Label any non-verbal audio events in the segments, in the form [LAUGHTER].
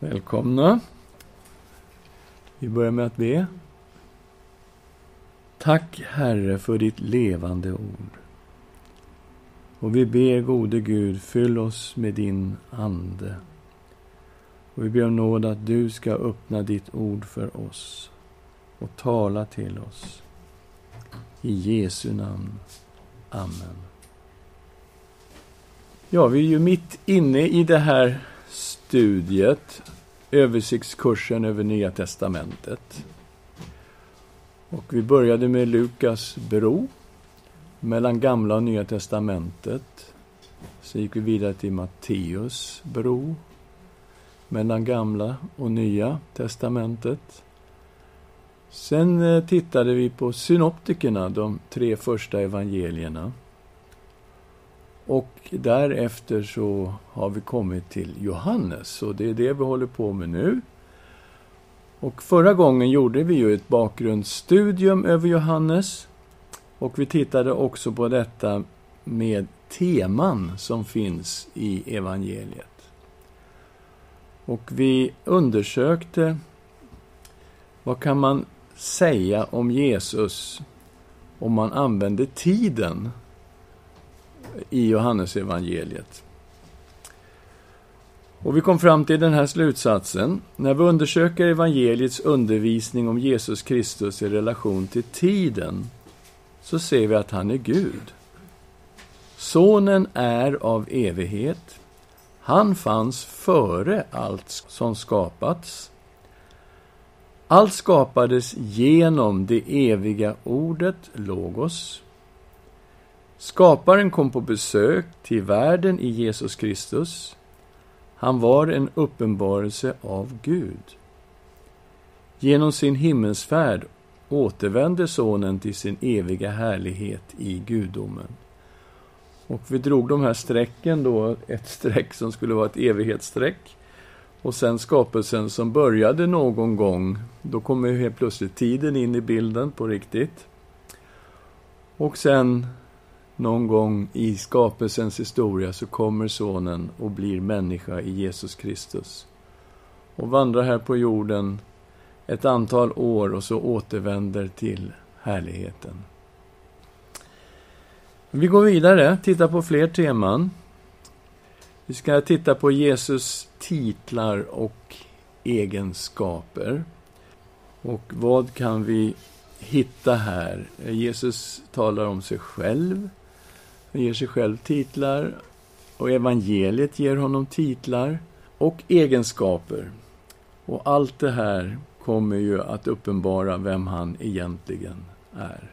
Välkomna. Vi börjar med att be. Tack, Herre, för ditt levande ord. Och vi ber, gode Gud, fyll oss med din Ande. Och vi ber om nåd att du ska öppna ditt ord för oss och tala till oss. I Jesu namn. Amen. Ja, vi är ju mitt inne i det här studiet, översiktskursen över Nya Testamentet. Och vi började med Lukas bro, mellan Gamla och Nya Testamentet. Så gick vi vidare till Matteus bro, mellan Gamla och Nya Testamentet. Sen eh, tittade vi på synoptikerna, de tre första evangelierna. Och därefter så har vi kommit till Johannes, och det är det vi håller på med nu. Och förra gången gjorde vi ju ett bakgrundsstudium över Johannes. Och vi tittade också på detta med teman som finns i evangeliet. Och vi undersökte vad kan man säga om Jesus om man använder tiden i Johannesevangeliet. Och vi kom fram till den här slutsatsen. När vi undersöker evangeliets undervisning om Jesus Kristus i relation till tiden, så ser vi att han är Gud. Sonen är av evighet. Han fanns före allt som skapats. Allt skapades genom det eviga ordet, Logos. Skaparen kom på besök till världen i Jesus Kristus. Han var en uppenbarelse av Gud. Genom sin himmelsfärd återvände Sonen till sin eviga härlighet i gudomen. Och vi drog de här strecken då, ett streck som skulle vara ett evighetsstreck. Och sen skapelsen som började någon gång. Då kommer helt plötsligt tiden in i bilden på riktigt. Och sen någon gång i skapelsens historia så kommer Sonen och blir människa i Jesus Kristus. Och vandrar här på jorden ett antal år och så återvänder till härligheten. Vi går vidare, tittar på fler teman. Vi ska titta på Jesus titlar och egenskaper. Och vad kan vi hitta här? Jesus talar om sig själv. Han ger sig själv titlar och evangeliet ger honom titlar och egenskaper. Och allt det här kommer ju att uppenbara vem han egentligen är.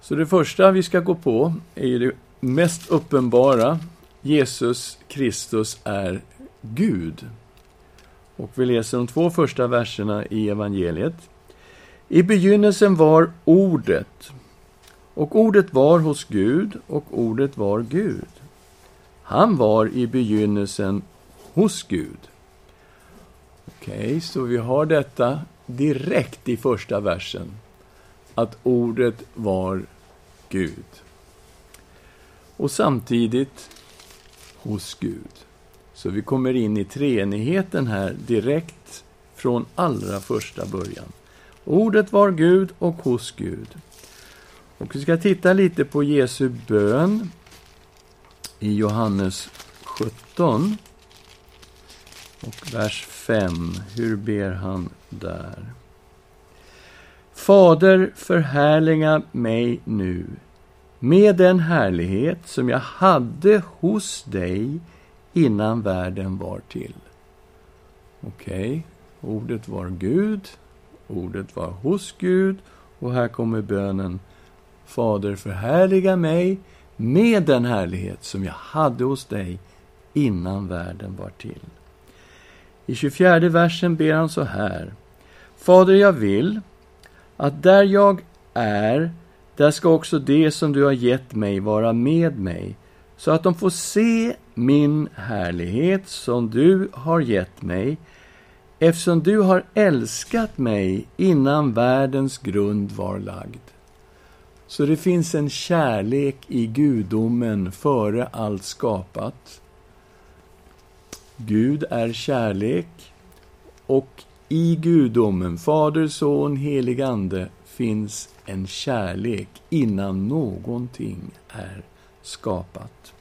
Så det första vi ska gå på är ju det mest uppenbara. Jesus Kristus är Gud. Och vi läser de två första verserna i evangeliet. I begynnelsen var Ordet, och ordet var hos Gud, och ordet var Gud. Han var i begynnelsen hos Gud. Okej, okay, så vi har detta direkt i första versen. Att ordet var Gud. Och samtidigt hos Gud. Så vi kommer in i treenigheten här direkt från allra första början. Ordet var Gud och hos Gud. Och vi ska titta lite på Jesu bön i Johannes 17 och vers 5. Hur ber han där? Fader, förhärliga mig nu med den härlighet som jag hade hos dig innan världen var till. Okej, okay. ordet var Gud, ordet var hos Gud och här kommer bönen Fader, förhärliga mig med den härlighet som jag hade hos dig innan världen var till. I 24 versen ber han så här. Fader, jag vill att där jag är, där ska också det som du har gett mig vara med mig, så att de får se min härlighet som du har gett mig, eftersom du har älskat mig innan världens grund var lagd. Så det finns en kärlek i gudomen före allt skapat. Gud är kärlek och i gudomen, Fader, Son, helig Ande, finns en kärlek innan någonting är skapat.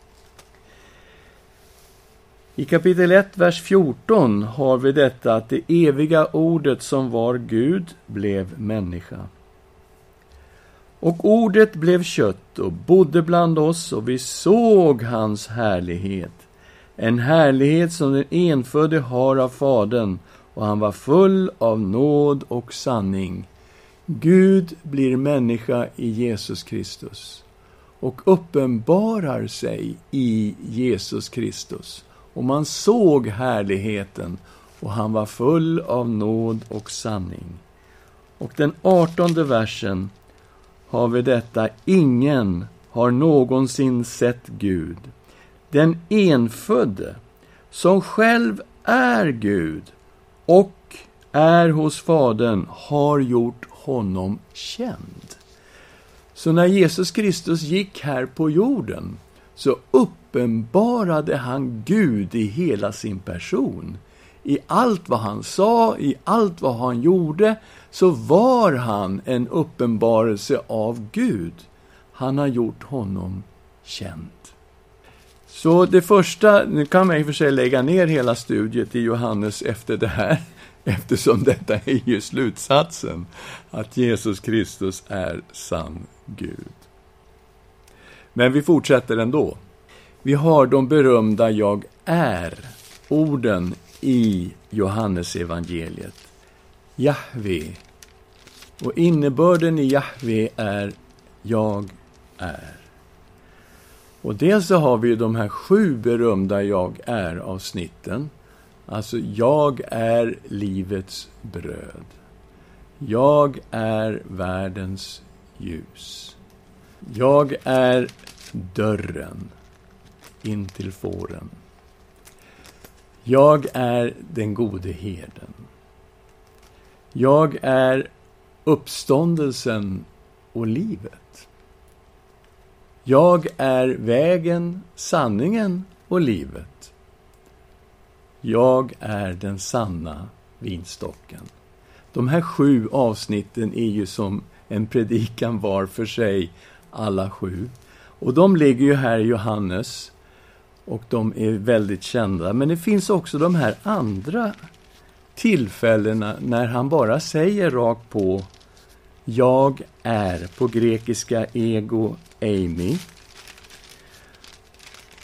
I kapitel 1, vers 14 har vi detta att det eviga ordet som var Gud blev människa. Och ordet blev kött och bodde bland oss och vi såg hans härlighet. En härlighet som den enfödde har av Fadern och han var full av nåd och sanning. Gud blir människa i Jesus Kristus och uppenbarar sig i Jesus Kristus. Och man såg härligheten och han var full av nåd och sanning. Och den artonde versen har vi detta, ingen har någonsin sett Gud. Den enfödde, som själv är Gud och är hos Fadern, har gjort honom känd. Så när Jesus Kristus gick här på jorden så uppenbarade han Gud i hela sin person. I allt vad han sa, i allt vad han gjorde, så var han en uppenbarelse av Gud. Han har gjort honom känd. Så det första, nu kan man i och för sig lägga ner hela studiet i Johannes efter det här, [LAUGHS] eftersom detta är ju slutsatsen, att Jesus Kristus är sann Gud. Men vi fortsätter ändå. Vi har de berömda Jag är-orden i Johannesevangeliet. Jahve. Och innebörden i Jahve är Jag är. Och dels så har vi de här sju berömda Jag är-avsnitten. Alltså, jag är livets bröd. Jag är världens ljus. Jag är dörren in till fåren. Jag är den gode herden. Jag är uppståndelsen och livet. Jag är vägen, sanningen och livet. Jag är den sanna vinstocken. De här sju avsnitten är ju som en predikan var för sig, alla sju. Och de ligger ju här i Johannes och de är väldigt kända. Men det finns också de här andra tillfällena när han bara säger rakt på Jag är, på grekiska ego Amy.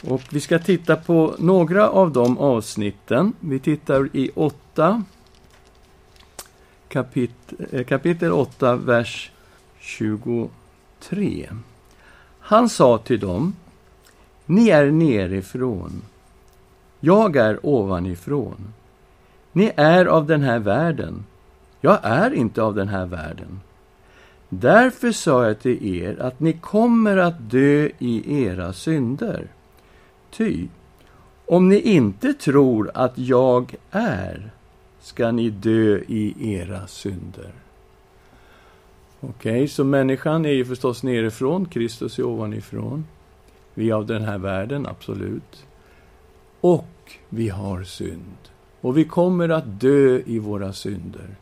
Och vi ska titta på några av de avsnitten. Vi tittar i 8, kapit eh, kapitel 8, vers 23. Han sa till dem ni är nerifrån. Jag är ovanifrån. Ni är av den här världen. Jag är inte av den här världen. Därför sa jag till er att ni kommer att dö i era synder. Ty, om ni inte tror att jag är, ska ni dö i era synder. Okej, okay, så människan är ju förstås nerifrån, Kristus är ovanifrån. Vi är av den här världen, absolut. Och vi har synd. Och vi kommer att dö i våra synder.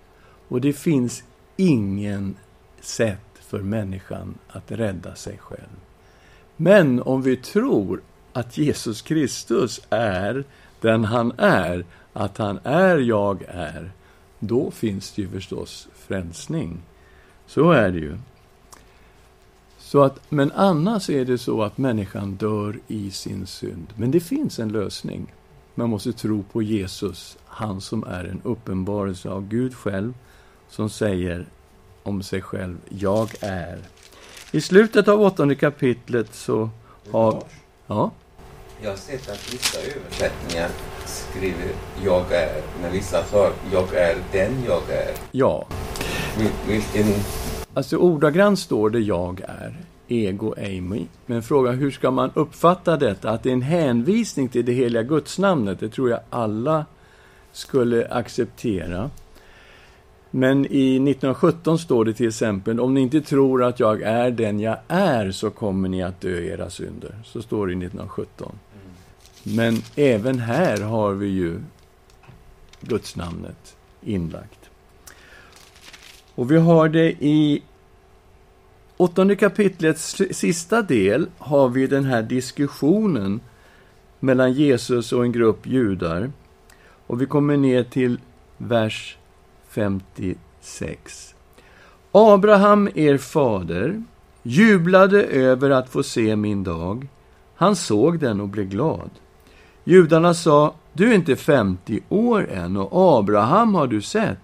Och det finns ingen sätt för människan att rädda sig själv. Men om vi tror att Jesus Kristus är den han är, att han är jag är, då finns det ju förstås frälsning. Så är det ju. Så att, men annars är det så att människan dör i sin synd. Men det finns en lösning. Man måste tro på Jesus, han som är en uppenbarelse av Gud själv, som säger om sig själv, jag är. I slutet av åttonde kapitlet så har... Ja? Jag har sett att vissa översättningar skriver jag är, men vissa sa jag är den jag är. Ja. Vilken Alltså ordagrant står det jag är, ego eimi. Men fråga, hur ska man uppfatta detta? Att det är en hänvisning till det heliga gudsnamnet, det tror jag alla skulle acceptera. Men i 1917 står det till exempel, om ni inte tror att jag är den jag är, så kommer ni att dö i era synder. Så står det i 1917. Men även här har vi ju gudsnamnet inlagt. Och vi har det i åttonde kapitlets sista del har vi den här diskussionen mellan Jesus och en grupp judar. Och vi kommer ner till vers 56. Abraham, er fader, jublade över att få se min dag. Han såg den och blev glad. Judarna sa, du är inte 50 år än och Abraham har du sett.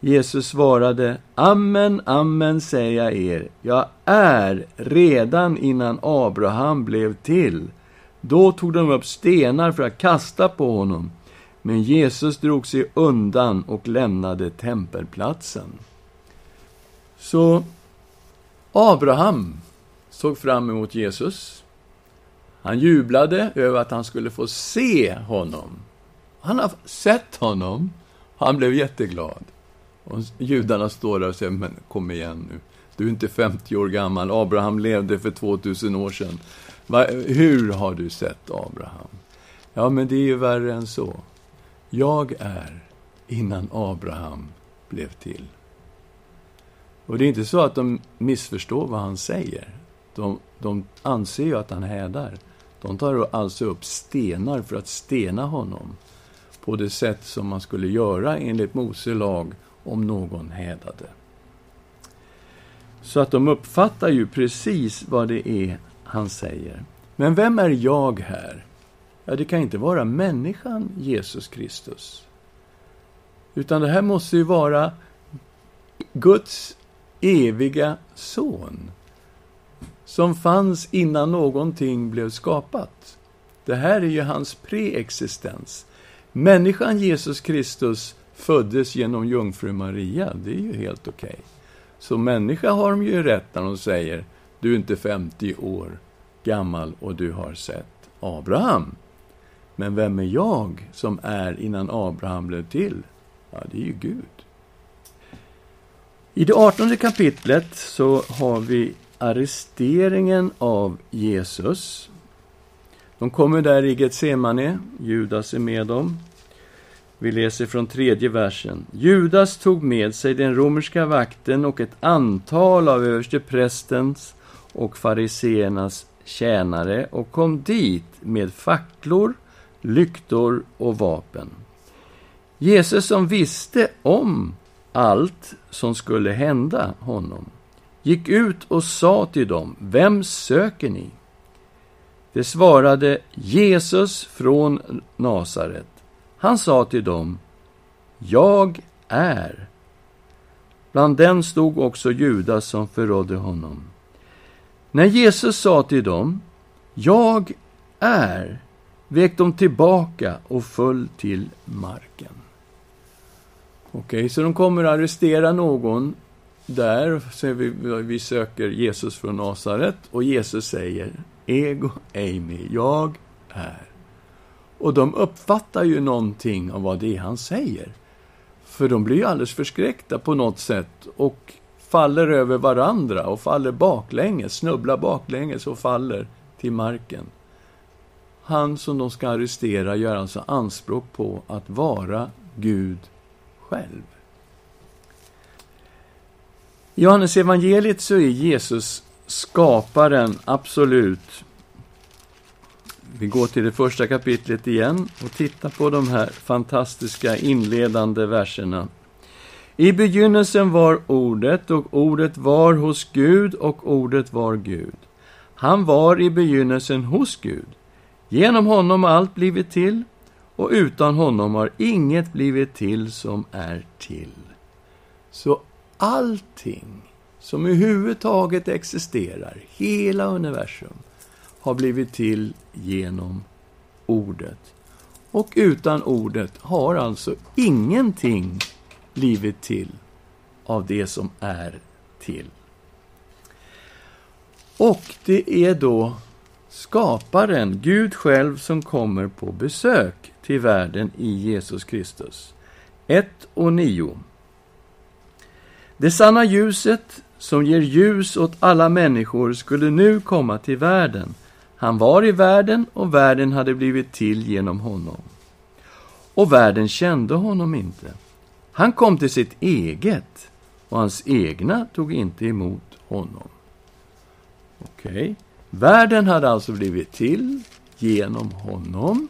Jesus svarade, Amen, amen säger jag er, jag är redan innan Abraham blev till. Då tog de upp stenar för att kasta på honom, men Jesus drog sig undan och lämnade tempelplatsen. Så Abraham såg fram emot Jesus. Han jublade över att han skulle få se honom. Han har sett honom. Han blev jätteglad. Och judarna står där och säger, men kom igen nu. Du är inte 50 år gammal. Abraham levde för 2000 år sedan. Va, hur har du sett Abraham? Ja, men det är ju värre än så. Jag är innan Abraham blev till. Och det är inte så att de missförstår vad han säger. De, de anser ju att han hädar. De tar alltså upp stenar för att stena honom på det sätt som man skulle göra enligt Mose lag om någon hädade. Så att de uppfattar ju precis vad det är han säger. Men vem är jag här? Ja, det kan inte vara människan Jesus Kristus. Utan det här måste ju vara Guds eviga son som fanns innan någonting blev skapat. Det här är ju hans preexistens. Människan Jesus Kristus föddes genom jungfru Maria, det är ju helt okej. Okay. Så människa har de ju rätt när de säger, du är inte 50 år gammal och du har sett Abraham. Men vem är jag som är innan Abraham blev till? Ja, det är ju Gud. I det artonde kapitlet så har vi arresteringen av Jesus. De kommer där i Getsemane, Judas är med dem. Vi läser från tredje versen. Judas tog med sig den romerska vakten och ett antal av översteprästens och fariseernas tjänare och kom dit med facklor, lyktor och vapen. Jesus som visste om allt som skulle hända honom gick ut och sa till dem, Vem söker ni? Det svarade Jesus från Nasaret. Han sa till dem, Jag är. Bland dem stod också Judas som förrådde honom. När Jesus sa till dem, Jag är, vek de tillbaka och föll till marken. Okej, okay, så de kommer att arrestera någon där, så vi, vi söker Jesus från Nasaret och Jesus säger, Ego eimi, jag är. Och de uppfattar ju någonting av vad det är han säger. För de blir ju alldeles förskräckta på något sätt och faller över varandra och faller baklänges, snubblar baklänges och faller till marken. Han som de ska arrestera gör alltså anspråk på att vara Gud själv. I Johannes evangeliet så är Jesus skaparen, absolut. Vi går till det första kapitlet igen och tittar på de här fantastiska inledande verserna. I begynnelsen var Ordet, och Ordet var hos Gud, och Ordet var Gud. Han var i begynnelsen hos Gud. Genom honom har allt blivit till, och utan honom har inget blivit till som är till. Så allting som överhuvudtaget existerar, hela universum, har blivit till genom Ordet. Och utan Ordet har alltså ingenting blivit till av det som är till. Och det är då skaparen, Gud själv, som kommer på besök till världen i Jesus Kristus. 1 och 9. Det sanna ljuset som ger ljus åt alla människor skulle nu komma till världen. Han var i världen och världen hade blivit till genom honom. Och världen kände honom inte. Han kom till sitt eget och hans egna tog inte emot honom. Okej. Okay. Världen hade alltså blivit till genom honom.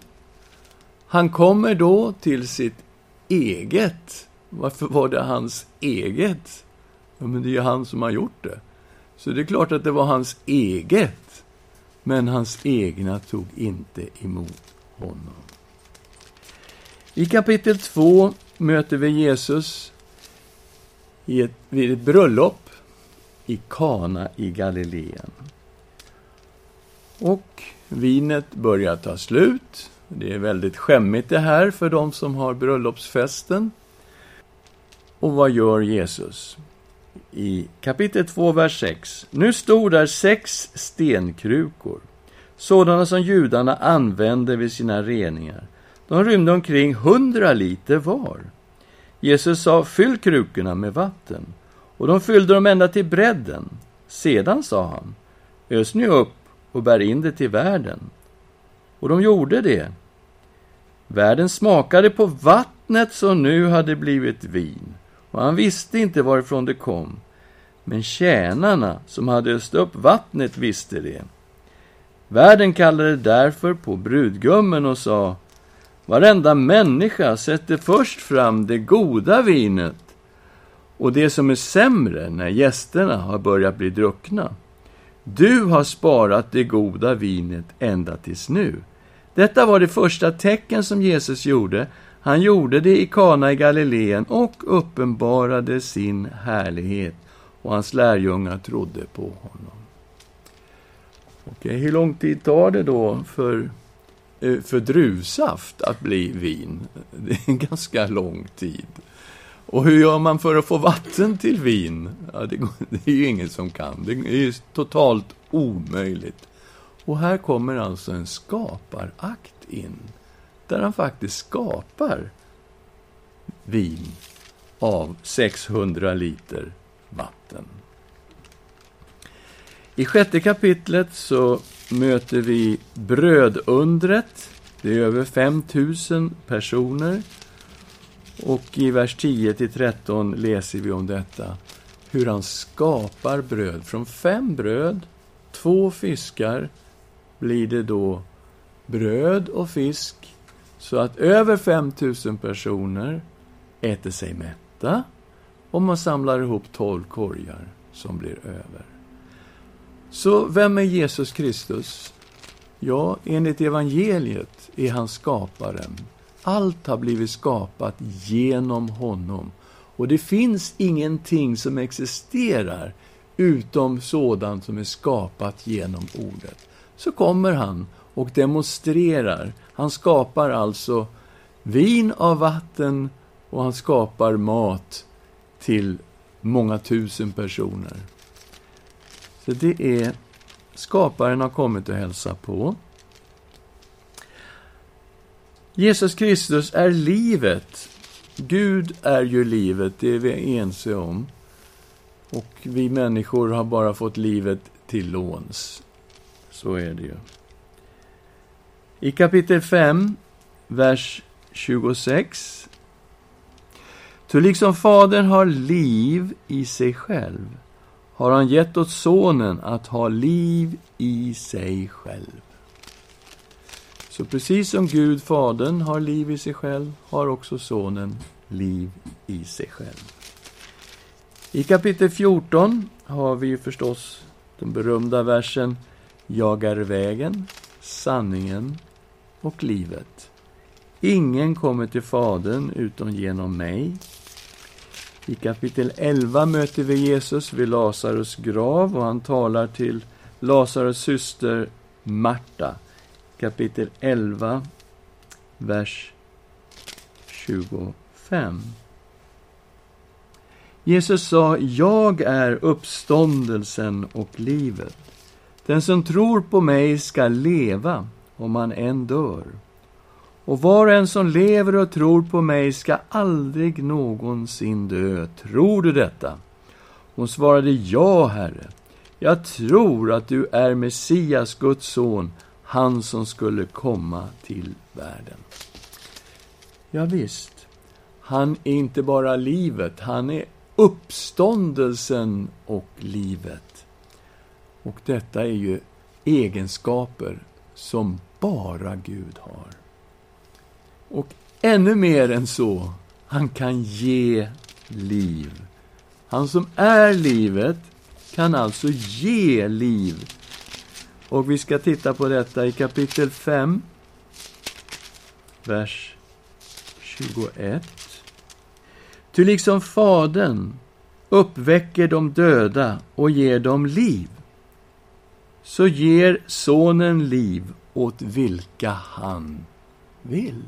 Han kommer då till sitt eget. Varför var det hans eget? Ja, men det är ju han som har gjort det. Så det är klart att det var hans eget. Men hans egna tog inte emot honom. I kapitel 2 möter vi Jesus i ett, vid ett bröllop i Kana i Galileen. Och vinet börjar ta slut. Det är väldigt skämmigt det här för de som har bröllopsfesten. Och vad gör Jesus? I kapitel 2, vers 6. Nu stod där sex stenkrukor, sådana som judarna använde vid sina reningar. De rymde omkring hundra liter var. Jesus sa, fyll krukorna med vatten. Och de fyllde dem ända till bredden. Sedan sa han, ös nu upp och bär in det till världen. Och de gjorde det. Världen smakade på vattnet som nu hade blivit vin, och han visste inte varifrån det kom. Men tjänarna som hade öst upp vattnet visste det. Värden kallade därför på brudgummen och sa Varenda människa sätter först fram det goda vinet och det som är sämre när gästerna har börjat bli druckna. Du har sparat det goda vinet ända tills nu. Detta var det första tecken som Jesus gjorde. Han gjorde det i Kana i Galileen och uppenbarade sin härlighet, och hans lärjungar trodde på honom. Okej, hur lång tid tar det då för, eh, för druvsaft att bli vin? [LAUGHS] Det är en ganska lång tid. Och hur gör man för att få vatten till vin? Ja, det, [LAUGHS] det är ju ingen som kan. Det är ju totalt omöjligt. Och här kommer alltså en skaparakt in, där han faktiskt skapar vin av 600 liter vatten. I sjätte kapitlet så möter vi brödundret. Det är över 5000 personer och i vers 10–13 läser vi om detta. Hur han skapar bröd. Från fem bröd, två fiskar, blir det då bröd och fisk. Så att över 5000 personer äter sig mätta och man samlar ihop tolv korgar som blir över. Så vem är Jesus Kristus? Ja, enligt evangeliet är han skaparen allt har blivit skapat genom honom. Och det finns ingenting som existerar utom sådant som är skapat genom ordet. Så kommer han och demonstrerar. Han skapar alltså vin av vatten och han skapar mat till många tusen personer. Så det är skaparen har kommit och hälsat på. Jesus Kristus är livet. Gud är ju livet, det är vi ense om. Och vi människor har bara fått livet till låns. Så är det ju. I kapitel 5, vers 26. Ty liksom Fadern har liv i sig själv har han gett åt Sonen att ha liv i sig själv. Så precis som Gud, Fadern, har liv i sig själv, har också Sonen liv i sig själv. I kapitel 14 har vi förstås den berömda versen Jag är vägen, sanningen och livet. Ingen kommer till Fadern utom genom mig. I kapitel 11 möter vi Jesus vid Lazarus grav och han talar till Lazarus syster Marta kapitel 11, vers 25. Jesus sa, jag är uppståndelsen och livet. Den som tror på mig ska leva om han än dör. Och var och en som lever och tror på mig ska aldrig någonsin dö. Tror du detta? Hon svarade, ja, Herre. Jag tror att du är Messias, Guds son, han som skulle komma till världen. Ja, visst, han är inte bara livet, han är uppståndelsen och livet. Och detta är ju egenskaper som bara Gud har. Och ännu mer än så, han kan ge liv. Han som är livet kan alltså ge liv. Och vi ska titta på detta i kapitel 5, vers 21. Ty liksom Fadern uppväcker de döda och ger dem liv, så ger Sonen liv åt vilka han vill.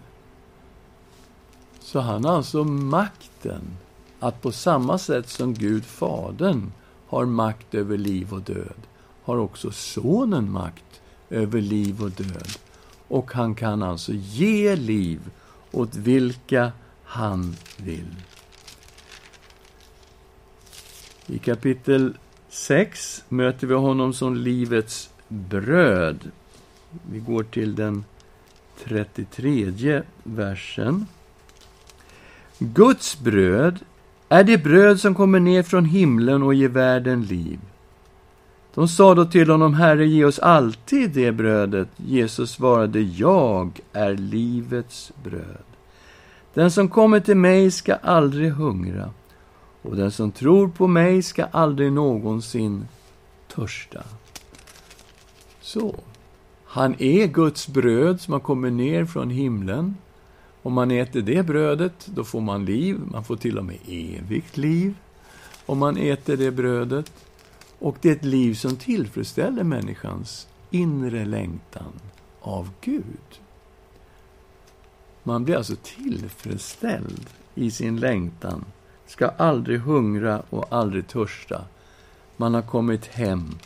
Så han har alltså makten att på samma sätt som Gud Fadern har makt över liv och död, har också Sonen makt över liv och död. Och han kan alltså ge liv åt vilka han vill. I kapitel 6 möter vi honom som livets bröd. Vi går till den 33 versen. Guds bröd är det bröd som kommer ner från himlen och ger världen liv. De sa då till honom, Herre, ge oss alltid det brödet. Jesus svarade, Jag är livets bröd. Den som kommer till mig ska aldrig hungra, och den som tror på mig ska aldrig någonsin törsta. Så, han är Guds bröd som har kommit ner från himlen. Om man äter det brödet, då får man liv. Man får till och med evigt liv om man äter det brödet. Och det är ett liv som tillfredsställer människans inre längtan av Gud. Man blir alltså tillfredsställd i sin längtan, ska aldrig hungra och aldrig törsta. Man har kommit hem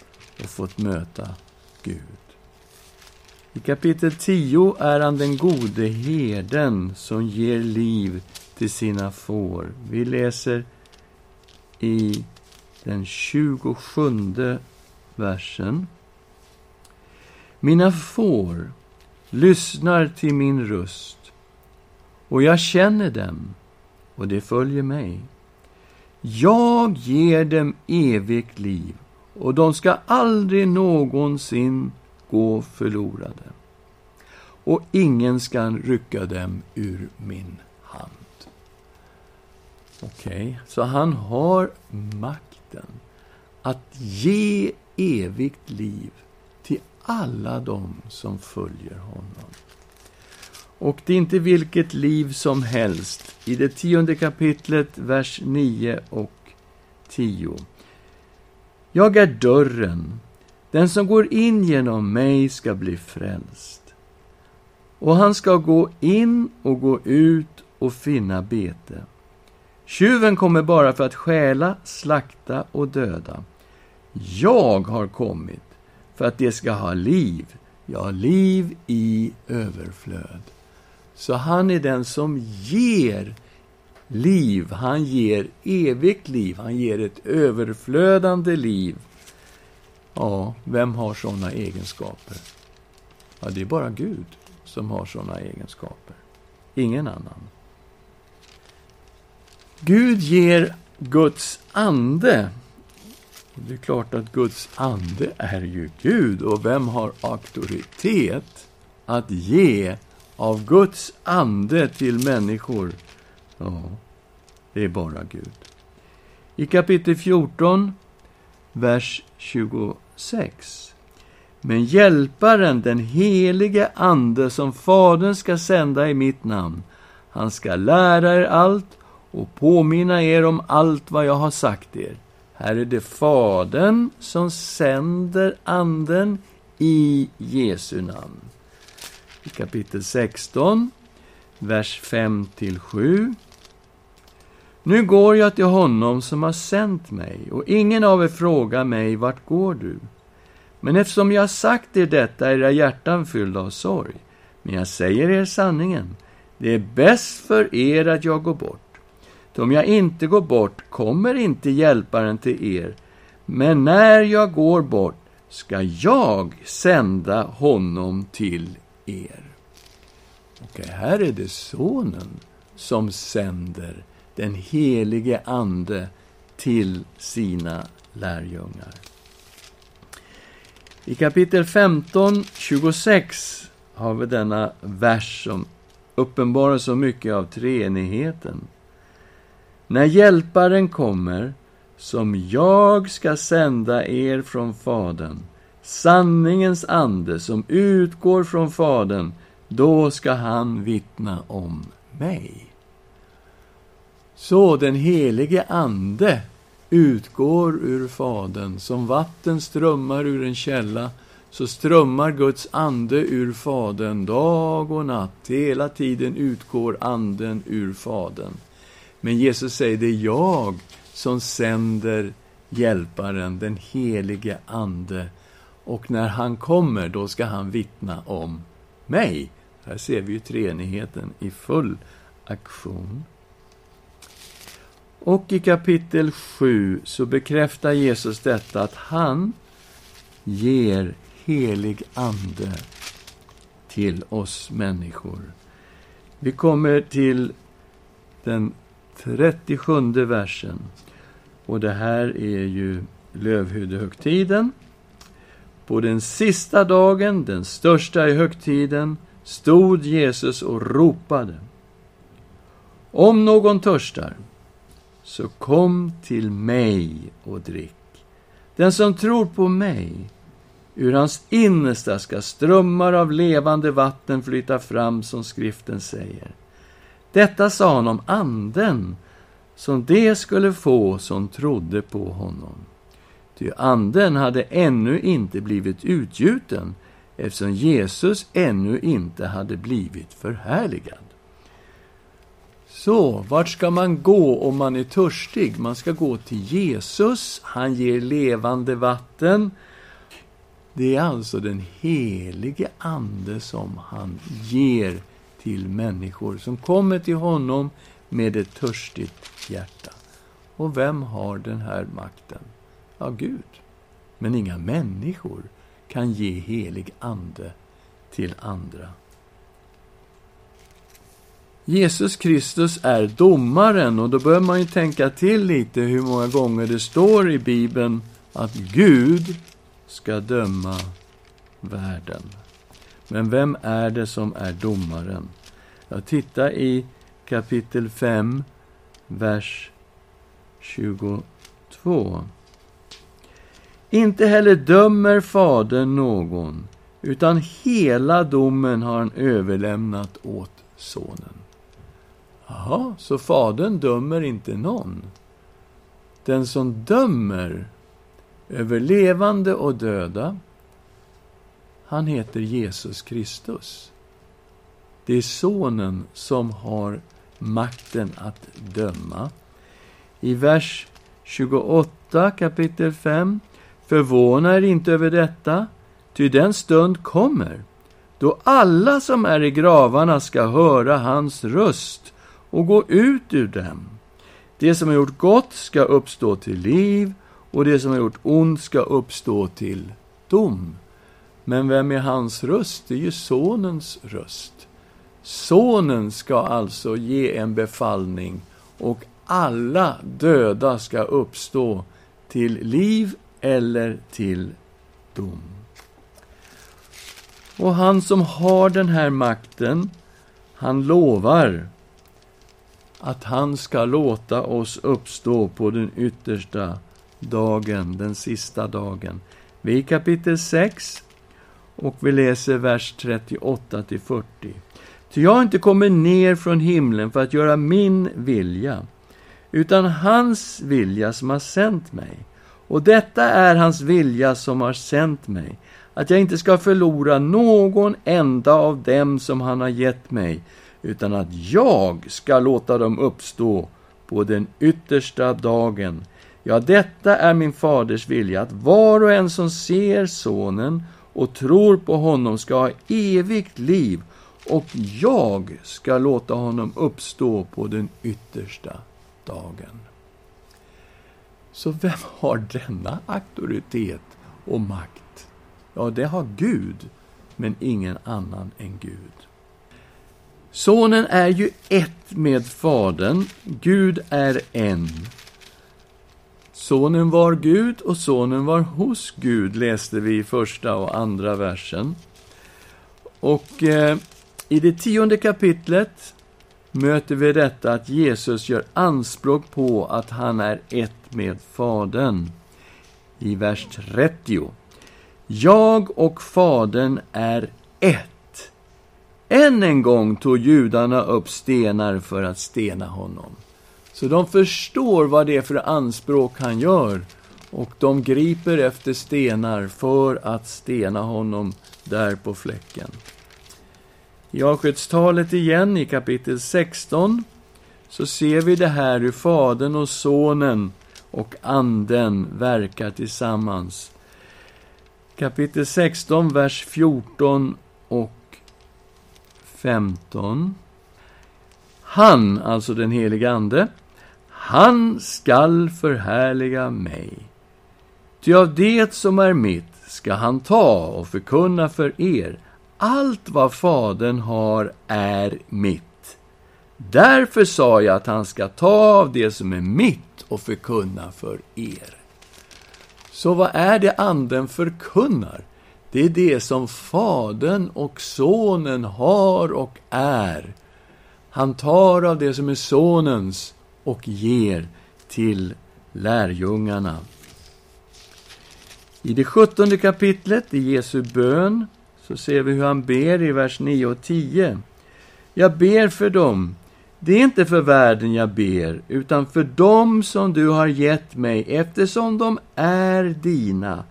och fått möta Gud. I kapitel 10 är han den gode herden som ger liv till sina får. Vi läser i den 27 versen. Mina får lyssnar till min röst och jag känner dem och de följer mig. Jag ger dem evigt liv och de ska aldrig någonsin gå förlorade. Och ingen ska rycka dem ur min hand. Okej, okay. så han har makten att ge evigt liv till alla dem som följer honom. Och det är inte vilket liv som helst. I det tionde kapitlet, vers 9 och 10. Jag är dörren. Den som går in genom mig ska bli frälst. Och han ska gå in och gå ut och finna bete. Tjuven kommer bara för att stjäla, slakta och döda. Jag har kommit för att de ska ha liv, ja, liv i överflöd. Så han är den som ger liv. Han ger evigt liv. Han ger ett överflödande liv. Ja, vem har sådana egenskaper? Ja, det är bara Gud som har sådana egenskaper. Ingen annan. Gud ger Guds ande. Det är klart att Guds ande är ju Gud. Och vem har auktoritet att ge av Guds ande till människor? Ja, det är bara Gud. I kapitel 14, vers 6. Men Hjälparen, den helige Ande, som Fadern ska sända i mitt namn, han ska lära er allt och påminna er om allt vad jag har sagt er. Här är det Fadern som sänder Anden i Jesu namn. I kapitel 16, vers 5 7. Nu går jag till honom som har sänt mig, och ingen av er frågar mig, vart går du? Men eftersom jag har sagt er detta är era hjärtan fyllda av sorg. Men jag säger er sanningen, det är bäst för er att jag går bort. Ty om jag inte går bort kommer inte hjälparen till er, Men när jag går bort ska jag sända honom till er. Okej, här är det Sonen som sänder den helige Ande till sina lärjungar. I kapitel 15, 26 har vi denna vers som uppenbarar så mycket av treenigheten. När Hjälparen kommer, som jag ska sända er från Fadern, sanningens ande som utgår från Fadern, då ska han vittna om mig. Så den helige Ande utgår ur Fadern. Som vatten strömmar ur en källa, så strömmar Guds ande ur Fadern dag och natt. Hela tiden utgår Anden ur Fadern. Men Jesus säger, det är jag som sänder Hjälparen, den helige Ande. Och när han kommer, då ska han vittna om mig. Här ser vi ju treenigheten i full aktion. Och i kapitel 7 så bekräftar Jesus detta att han ger helig ande till oss människor. Vi kommer till den 37 versen. Och det här är ju lövhyddehögtiden. På den sista dagen, den största i högtiden, stod Jesus och ropade. Om någon törstar, så kom till mig och drick. Den som tror på mig, ur hans innersta ska strömmar av levande vatten flyta fram, som skriften säger. Detta sa han om anden, som det skulle få som trodde på honom. Ty anden hade ännu inte blivit utgjuten, eftersom Jesus ännu inte hade blivit förhärligad. Så, vart ska man gå om man är törstig? Man ska gå till Jesus. Han ger levande vatten. Det är alltså den helige Ande som han ger till människor som kommer till honom med ett törstigt hjärta. Och vem har den här makten? Ja, Gud. Men inga människor kan ge helig ande till andra. Jesus Kristus är domaren och då bör man ju tänka till lite hur många gånger det står i Bibeln att Gud ska döma världen. Men vem är det som är domaren? Jag tittar i kapitel 5, vers 22. Inte heller dömer Fadern någon, utan hela domen har han överlämnat åt Sonen. Jaha, så Fadern dömer inte någon. Den som dömer över levande och döda, han heter Jesus Kristus. Det är Sonen som har makten att döma. I vers 28, kapitel 5. Förvåna er inte över detta, ty den stund kommer då alla som är i gravarna ska höra hans röst och gå ut ur dem. Det som har gjort gott ska uppstå till liv och det som har gjort ont ska uppstå till dom. Men vem är hans röst? Det är ju Sonens röst. Sonen ska alltså ge en befallning och alla döda ska uppstå till liv eller till dom. Och han som har den här makten, han lovar att han ska låta oss uppstå på den yttersta dagen, den sista dagen. Vi är i kapitel 6 och vi läser vers 38 till 40. Ty jag har inte kommit ner från himlen för att göra min vilja, utan hans vilja som har sänt mig. Och detta är hans vilja som har sänt mig, att jag inte ska förlora någon enda av dem som han har gett mig, utan att jag ska låta dem uppstå på den yttersta dagen. Ja, detta är min faders vilja, att var och en som ser Sonen och tror på honom ska ha evigt liv, och jag ska låta honom uppstå på den yttersta dagen. Så vem har denna auktoritet och makt? Ja, det har Gud, men ingen annan än Gud. Sonen är ju ett med Fadern. Gud är en. Sonen var Gud och sonen var hos Gud, läste vi i första och andra versen. Och eh, i det tionde kapitlet möter vi detta att Jesus gör anspråk på att han är ett med Fadern. I vers 30. Jag och Fadern är ett. Än en gång tog judarna upp stenar för att stena honom. Så de förstår vad det är för anspråk han gör och de griper efter stenar för att stena honom där på fläcken. I avskedstalet igen, i kapitel 16, så ser vi det här hur Fadern och Sonen och Anden verkar tillsammans. Kapitel 16, vers 14 och 15. Han, alltså den helige Ande, han skall förhärliga mig. Ty av det som är mitt ska han ta och förkunna för er. Allt vad Fadern har är mitt. Därför sa jag att han ska ta av det som är mitt och förkunna för er. Så vad är det Anden förkunnar? Det är det som Fadern och Sonen har och är. Han tar av det som är Sonens och ger till lärjungarna. I det sjuttonde kapitlet i Jesu bön så ser vi hur han ber i vers 9 och 10. Jag ber för dem. Det är inte för världen jag ber, utan för dem som du har gett mig, eftersom de är dina.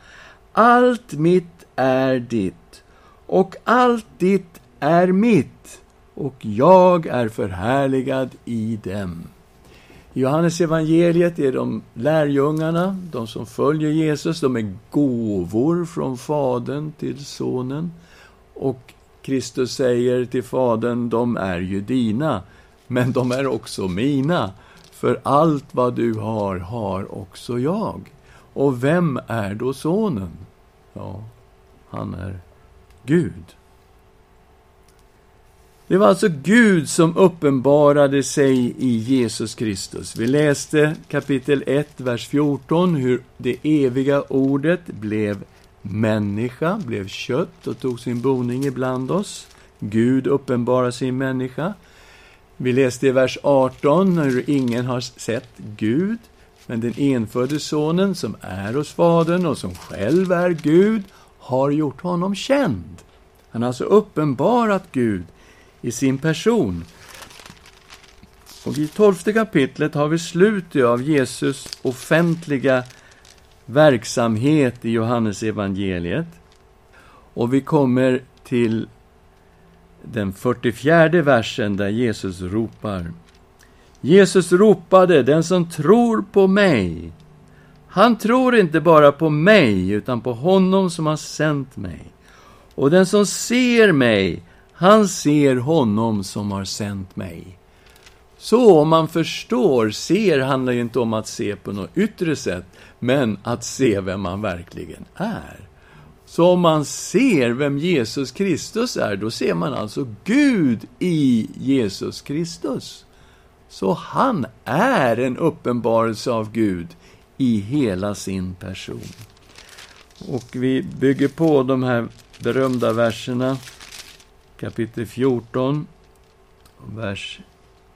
Allt mitt är ditt, och allt ditt är mitt, och jag är förhärligad i dem. I Johannes evangeliet är de lärjungarna, de som följer Jesus, de är gåvor från Fadern till Sonen. Och Kristus säger till Fadern, de är ju dina, men de är också mina. För allt vad du har, har också jag. Och vem är då Sonen? Ja, han är Gud. Det var alltså Gud som uppenbarade sig i Jesus Kristus. Vi läste kapitel 1, vers 14, hur det eviga ordet blev människa, blev kött och tog sin boning ibland oss. Gud uppenbarar sin människa. Vi läste i vers 18 hur ingen har sett Gud, men den enfödde sonen som är hos Fadern och som själv är Gud har gjort honom känd. Han har alltså uppenbarat Gud i sin person. Och i tolfte kapitlet har vi slutet av Jesus offentliga verksamhet i Johannes evangeliet. Och vi kommer till den 44 versen där Jesus ropar. Jesus ropade, den som tror på mig. Han tror inte bara på mig, utan på honom som har sänt mig. Och den som ser mig, han ser honom som har sänt mig. Så om man förstår, ser handlar ju inte om att se på något yttre sätt, men att se vem man verkligen är. Så om man ser vem Jesus Kristus är, då ser man alltså Gud i Jesus Kristus. Så han är en uppenbarelse av Gud i hela sin person. Och vi bygger på de här berömda verserna kapitel 14, vers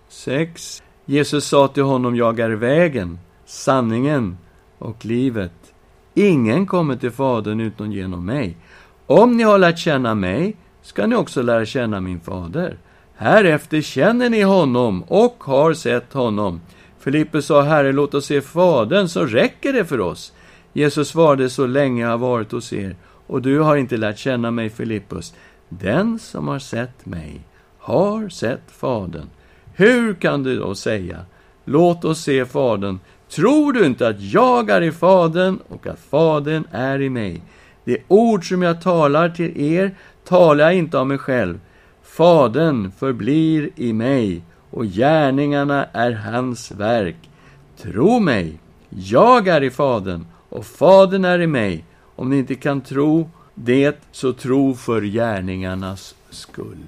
6. Jesus sa till honom, jag är vägen, sanningen och livet. Ingen kommer till Fadern utom genom mig. Om ni har lärt känna mig, ska ni också lära känna min fader. Härefter känner ni honom och har sett honom. Filippus sa, Herre, låt oss se Fadern, så räcker det för oss. Jesus svarade, så länge jag har varit hos er, och du har inte lärt känna mig, Filippus. Den som har sett mig har sett Fadern. Hur kan du då säga, låt oss se Fadern? Tror du inte att jag är i Fadern och att Fadern är i mig? Det ord som jag talar till er talar jag inte av mig själv. Fadern förblir i mig och gärningarna är hans verk. Tro mig, Jag är i Fadern och Fadern är i mig. Om ni inte kan tro det, så tro för gärningarnas skull.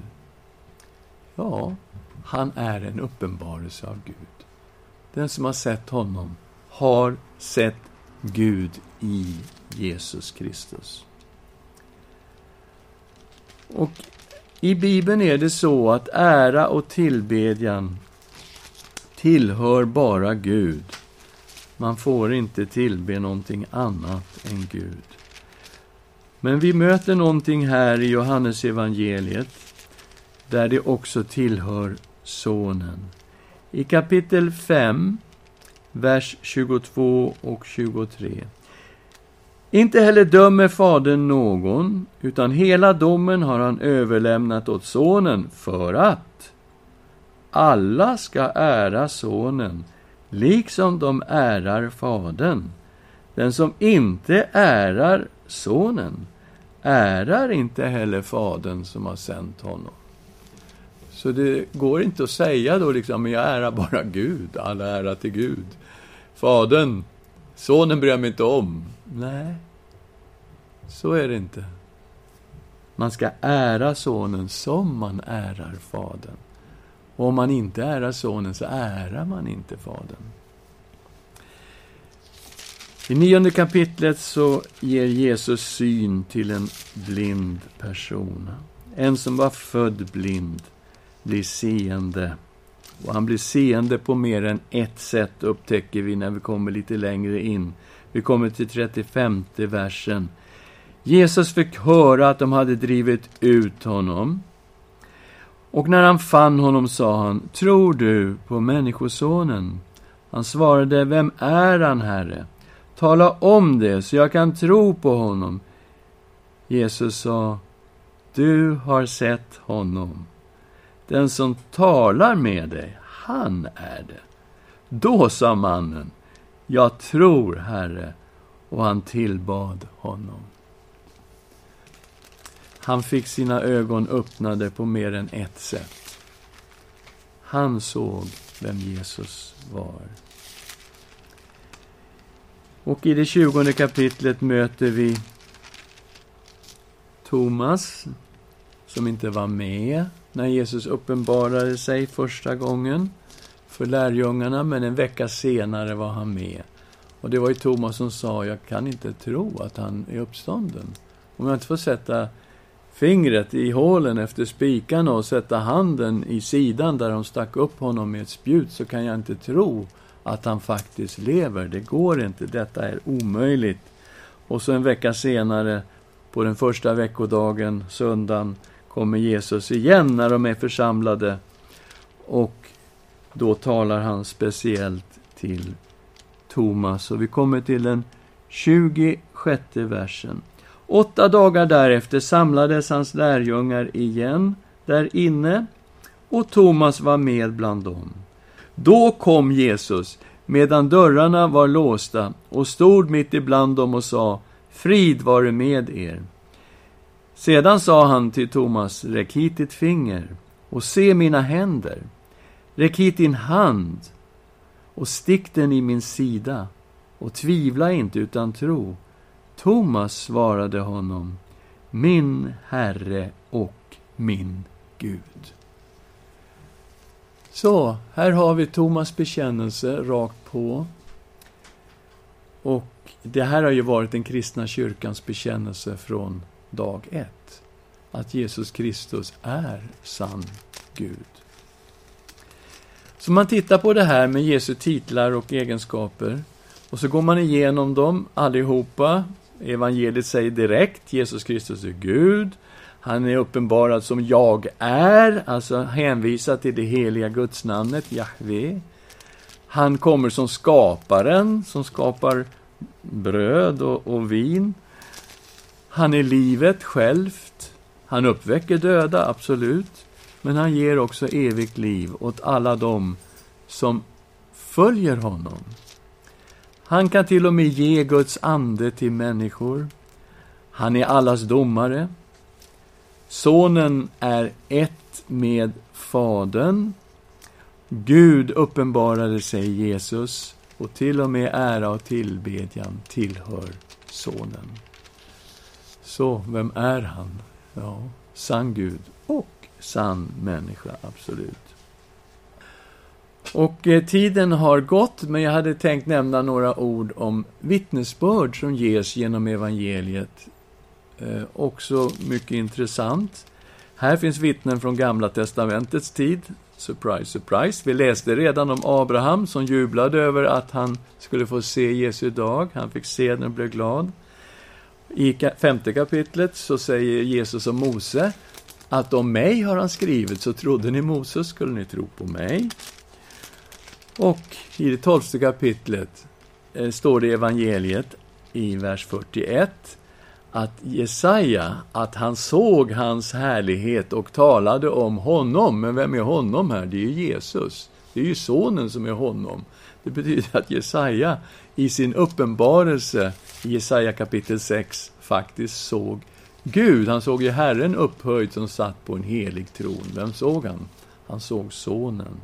Ja, han är en uppenbarelse av Gud. Den som har sett honom har sett Gud i Jesus Kristus. Och i Bibeln är det så att ära och tillbedjan tillhör bara Gud. Man får inte tillbe någonting annat än Gud. Men vi möter någonting här i Johannes evangeliet där det också tillhör Sonen. I kapitel 5, vers 22 och 23. Inte heller dömer Fadern någon, utan hela domen har han överlämnat åt Sonen för att alla ska ära Sonen, liksom de ärar Fadern. Den som inte ärar Sonen ärar inte heller Fadern som har sänt honom. Så det går inte att säga då liksom, men jag ärar bara Gud, all ära till Gud. Fadern, sonen bryr jag mig inte om. Nej, så är det inte. Man ska ära sonen som man ärar fadern. Och om man inte ärar sonen så ärar man inte fadern. I nionde kapitlet så ger Jesus syn till en blind person. En som var född blind blir seende. Och han blir seende på mer än ett sätt, upptäcker vi när vi kommer lite längre in. Vi kommer till 35 versen. Jesus fick höra att de hade drivit ut honom. Och när han fann honom sa han, tror du på Människosonen? Han svarade, vem är han, Herre? Tala om det, så jag kan tro på honom. Jesus sa, du har sett honom. Den som talar med dig, han är det. Då sa mannen, jag tror, Herre, och han tillbad honom. Han fick sina ögon öppnade på mer än ett sätt. Han såg vem Jesus var. Och i det tjugonde kapitlet möter vi Thomas, som inte var med när Jesus uppenbarade sig första gången för lärjungarna, men en vecka senare var han med. Och det var ju Thomas som sa, jag kan inte tro att han är uppstånden. Om jag inte får sätta fingret i hålen efter spikarna och sätta handen i sidan där de stack upp honom med ett spjut så kan jag inte tro att han faktiskt lever. Det går inte, detta är omöjligt. Och så en vecka senare, på den första veckodagen, söndagen, kommer Jesus igen när de är församlade. Och då talar han speciellt till Thomas. Och vi kommer till den 26 versen. Åtta dagar därefter samlades hans lärjungar igen där inne och Thomas var med bland dem. Då kom Jesus medan dörrarna var låsta och stod mitt ibland dem och sa Frid vare med er. Sedan sa han till Thomas, räck hit ditt finger och se mina händer. Räck hit din hand och stick den i min sida och tvivla inte utan tro. Thomas svarade honom, min Herre och min Gud. Så, här har vi Thomas bekännelse rakt på. Och det här har ju varit den kristna kyrkans bekännelse från dag ett. Att Jesus Kristus är sann Gud. Så man tittar på det här med Jesu titlar och egenskaper och så går man igenom dem allihopa. Evangeliet säger direkt Jesus Kristus är Gud. Han är uppenbarad som jag är, alltså hänvisar till det heliga gudsnamnet, Jahve. Han kommer som skaparen, som skapar bröd och, och vin. Han är livet självt. Han uppväcker döda, absolut. Men han ger också evigt liv åt alla dem som följer honom. Han kan till och med ge Guds ande till människor. Han är allas domare. Sonen är ett med Fadern. Gud uppenbarade sig Jesus och till och med ära och tillbedjan tillhör Sonen. Så, vem är han? Ja, sann Gud sann människa, absolut. Och eh, tiden har gått, men jag hade tänkt nämna några ord om vittnesbörd som ges genom evangeliet. Eh, också mycket intressant. Här finns vittnen från Gamla Testamentets tid. Surprise, surprise. Vi läste redan om Abraham som jublade över att han skulle få se Jesu dag. Han fick se den och blev glad. I femte kapitlet så säger Jesus om Mose att om mig har han skrivit, så trodde ni Moses skulle ni tro på mig. Och i det tolfte kapitlet eh, står det i evangeliet i vers 41 att Jesaja, att han såg hans härlighet och talade om honom. Men vem är honom här? Det är ju Jesus. Det är ju sonen som är honom. Det betyder att Jesaja i sin uppenbarelse i Jesaja kapitel 6 faktiskt såg Gud. Han såg ju Herren upphöjd som satt på en helig tron. Vem såg han? Han såg sonen.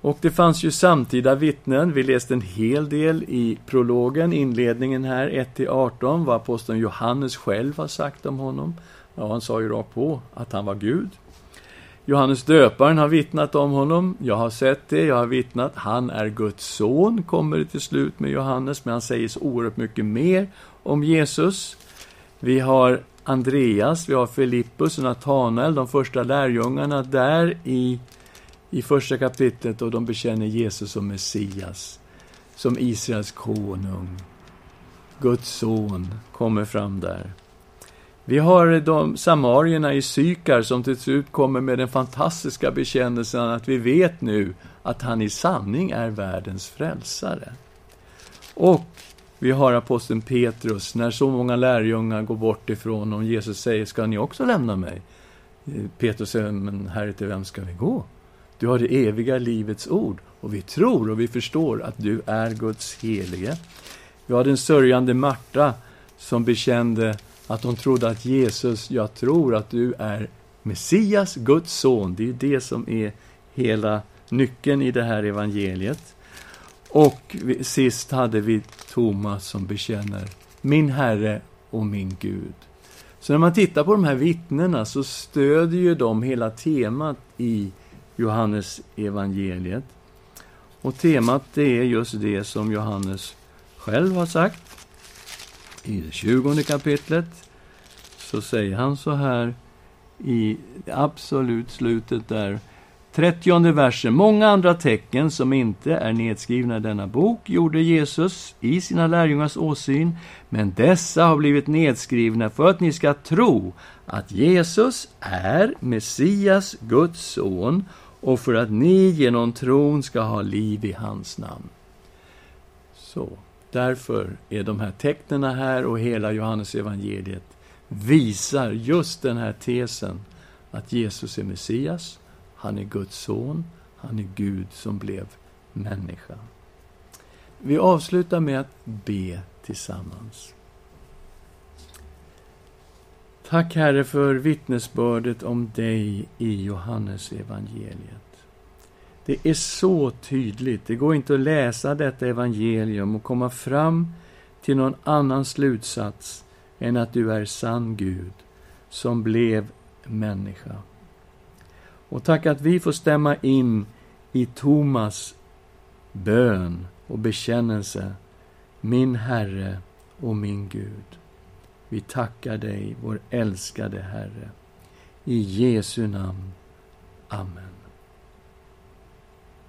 Och det fanns ju samtida vittnen. Vi läste en hel del i prologen, inledningen här, 1-18, vad aposteln Johannes själv har sagt om honom. Ja, han sa ju rakt på att han var Gud. Johannes döparen har vittnat om honom. Jag har sett det, jag har vittnat. Han är Guds son, kommer det till slut med Johannes, men han säger så oerhört mycket mer om Jesus. Vi har Andreas, vi har Filippus och Natanael, de första lärjungarna där i i första kapitlet och de bekänner Jesus som Messias, som Israels konung. Guds son kommer fram där. Vi har de samarierna i Sykar som till slut kommer med den fantastiska bekännelsen att vi vet nu att han i sanning är världens frälsare. Och vi har aposteln Petrus, när så många lärjungar går bort ifrån honom. Jesus säger, ska ni också lämna mig? Eh, Petrus säger, men herre, till vem ska vi gå? Du har det eviga livets ord och vi tror och vi förstår att du är Guds helige. Vi har den sörjande Marta som bekände att hon trodde att Jesus, jag tror att du är Messias, Guds son. Det är det som är hela nyckeln i det här evangeliet. Och sist hade vi Thomas som bekänner min Herre och min Gud. Så när man tittar på de här vittnena så stödjer ju de hela temat i Johannes evangeliet. Och temat det är just det som Johannes själv har sagt. I det tjugonde kapitlet så säger han så här i absolut slutet där. Trettionde versen. Många andra tecken som inte är nedskrivna i denna bok gjorde Jesus i sina lärjungars åsyn, men dessa har blivit nedskrivna för att ni ska tro att Jesus är Messias, Guds son, och för att ni genom tron ska ha liv i hans namn. Så, därför är de här tecknen här och hela Johannes evangeliet visar just den här tesen att Jesus är Messias, han är Guds son, han är Gud som blev människa. Vi avslutar med att be tillsammans. Tack Herre för vittnesbördet om dig i Johannes evangeliet. Det är så tydligt. Det går inte att läsa detta evangelium och komma fram till någon annan slutsats än att du är sann Gud som blev människa. Och tack att vi får stämma in i Thomas bön och bekännelse, min Herre och min Gud. Vi tackar dig, vår älskade Herre. I Jesu namn. Amen.